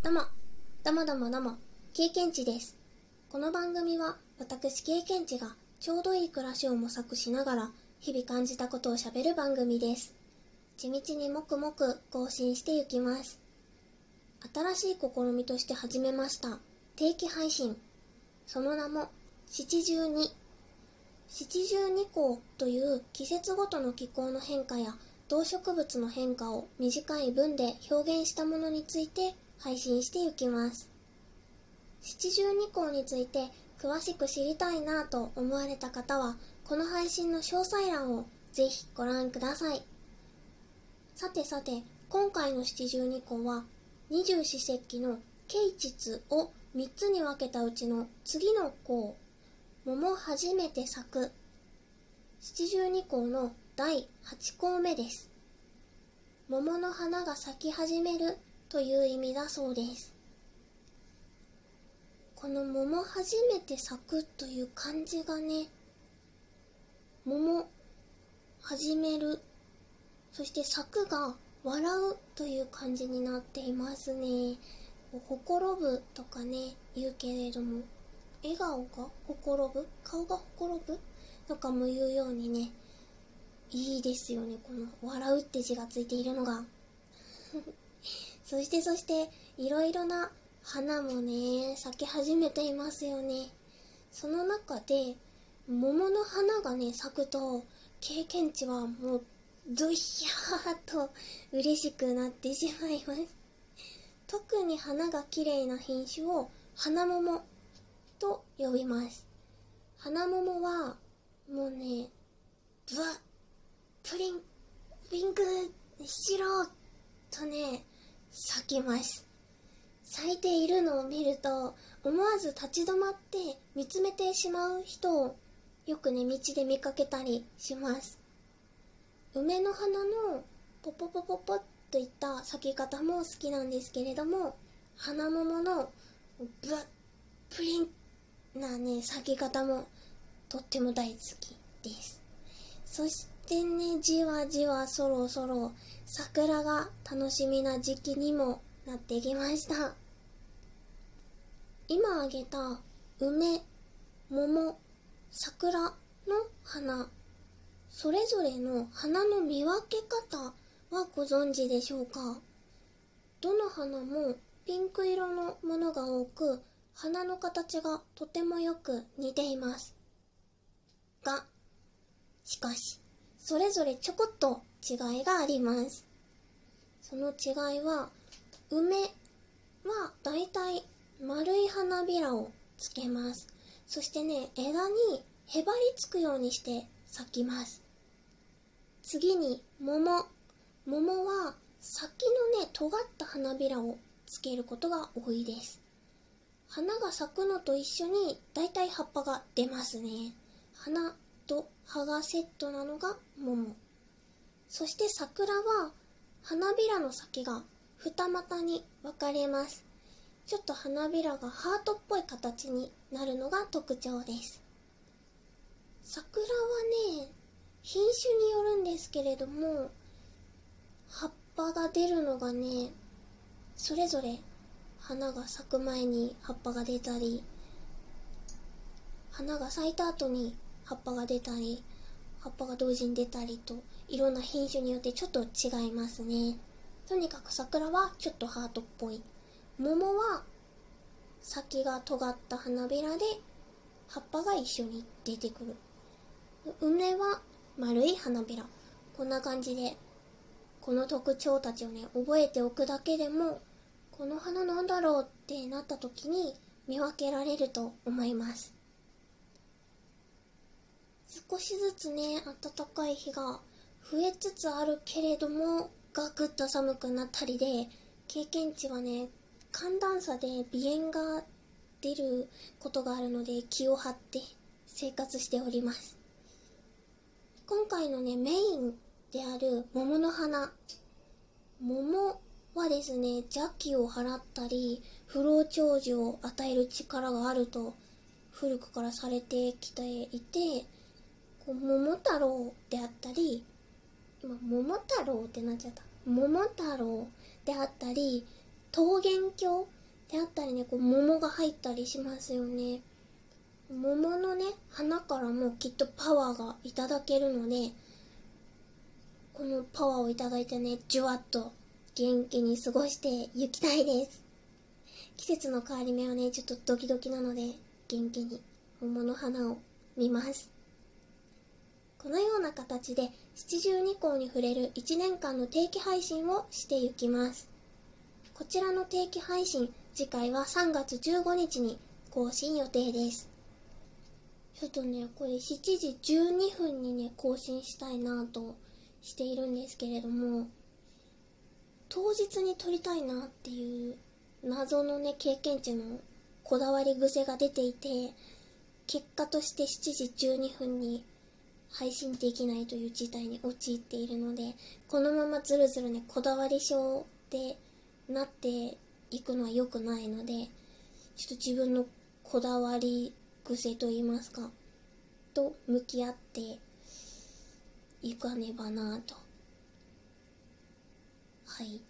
どうも、どうもどうもどうも、経験値です。この番組は、私経験値がちょうどいい暮らしを模索しながら、日々感じたことをしゃべる番組です。地道にもくもく更新していきます。新しい試みとして始めました、定期配信。その名も、七十二。七十二候という季節ごとの気候の変化や動植物の変化を短い文で表現したものについて配信していきます。七十二項について詳しく知りたいなと思われた方は、この配信の詳細欄をぜひご覧ください。さてさて、今回の七十二項は、二十四節気の啓蟄を3つに分けたうちの次の項、桃初めて咲く。七十二項の第8項目です。桃の花が咲き始めるという意味だそうです。この桃初めて咲くという漢字がね、桃、始める、そして咲くが笑うという漢字になっていますね。ほころぶとかね、言うけれども、笑顔がほころぶ顔がほころぶとかも言うようにね、いいですよね、この笑うって字がついているのが。そしてそして、いろいろな花もね、咲き始めていますよね。その中で、桃の花がね、咲くと、経験値はもう、ドヒャーと嬉しくなってしまいます。特に花が綺麗な品種を、花桃と呼びます。花桃は、もうね、ブワッ、プリン、ピンク、白とね、咲きます。咲いているのを見ると、思わず立ち止まって見つめてしまう人を、よくね、道で見かけたりします。梅の花のポポポポポッといった咲き方も好きなんですけれども、花桃のブワッ、プリンなね、咲き方もとっても大好きです。そしてね、じわじわそろそろ桜が楽しみな時期にもなってきました。今あげた梅、桃、桜の花、それぞれの花の見分け方はご存知でしょうか？どの花もピンク色のものが多く、花の形がとてもよく似ています。が、しかし、それぞれちょこっと違いがあります。その違いは、梅はだいたい丸い花びらをつけます。そしてね、枝にへばりつくようにして咲きます。次に桃。桃は先のね、尖った花びらをつけることが多いです。花が咲くのと一緒にだいたい葉っぱが出ますね。花と葉がセットなのが桃。そして桜は花びらの先が二股に分かれます。ちょっと花びらがハートっぽい形になるのが特徴です。桜はね、品種によるんですけれども、葉っぱが出るのがね、それぞれ花が咲く前に葉っぱが出たり、花が咲いた後に葉っぱが出たり、葉っぱが同時に出たりと、いろんな品種によってちょっと違いますね。とにかく桜はちょっとハートっぽい。桃は先が尖った花びらで葉っぱが一緒に出てくる。梅は丸い花びら。こんな感じで、この特徴たちをね、覚えておくだけでも、この花なんだろうってなった時に見分けられると思います。少しずつね、暖かい日が増えつつあるけれども、ガクッと寒くなったりで、経験値はね、寒暖差で鼻炎が出ることがあるので気を張って生活しております。今回のね、メインである桃の花。桃はですね、邪気を払ったり、不老長寿を与える力があると古くからされてきていて、桃太郎であったり、今、桃太郎ってなっちゃった。桃太郎であったり、桃源郷であったりねこう桃が入ったりしますよね。桃のね花からもきっとパワーがいただけるのでこのパワーをいただいてねじゅわっと元気に過ごしていきたいです。季節の変わり目はねちょっとドキドキなので元気に桃の花を見ます。な形で七十二項に触れる1年間の定期配信をしていきます。こちらの定期配信次回は3月15日に更新予定です。ちょっとねこれ7時12分にね更新したいなとしているんですけれども当日に撮りたいなっていう謎のね経験値のこだわり癖が出ていて結果として7時12分に配信できないという事態に陥っているのでこのままずるずるねこだわり症でなっていくのは良くないのでちょっと自分のこだわり癖と言いますかと向き合っていかねばなと。はい。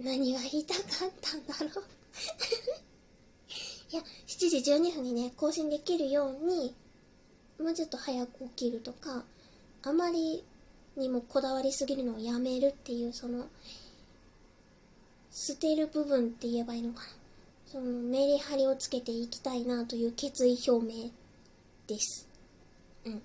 何が言いたかったんだろう。いや7時12分にね更新できるようにもうちょっと早く起きるとかあまりにもこだわりすぎるのをやめるっていうその捨てる部分って言えばいいのかな。そのメリハリをつけていきたいなという決意表明です。うん。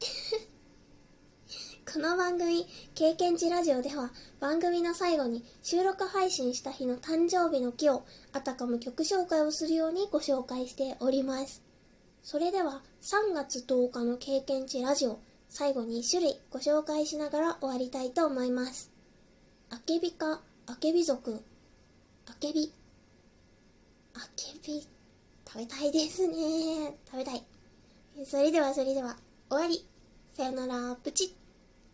この番組「経験値ラジオ」では番組の最後に収録配信した日の誕生日の木をあたかも曲紹介をするようにご紹介しております。それでは3月10日の経験値ラジオ最後に1種類ご紹介しながら終わりたいと思います。あけびかあけび族。あけび。あけび。食べたいですね。食べたい。それではそれでは終わり。さよなら。プチッ。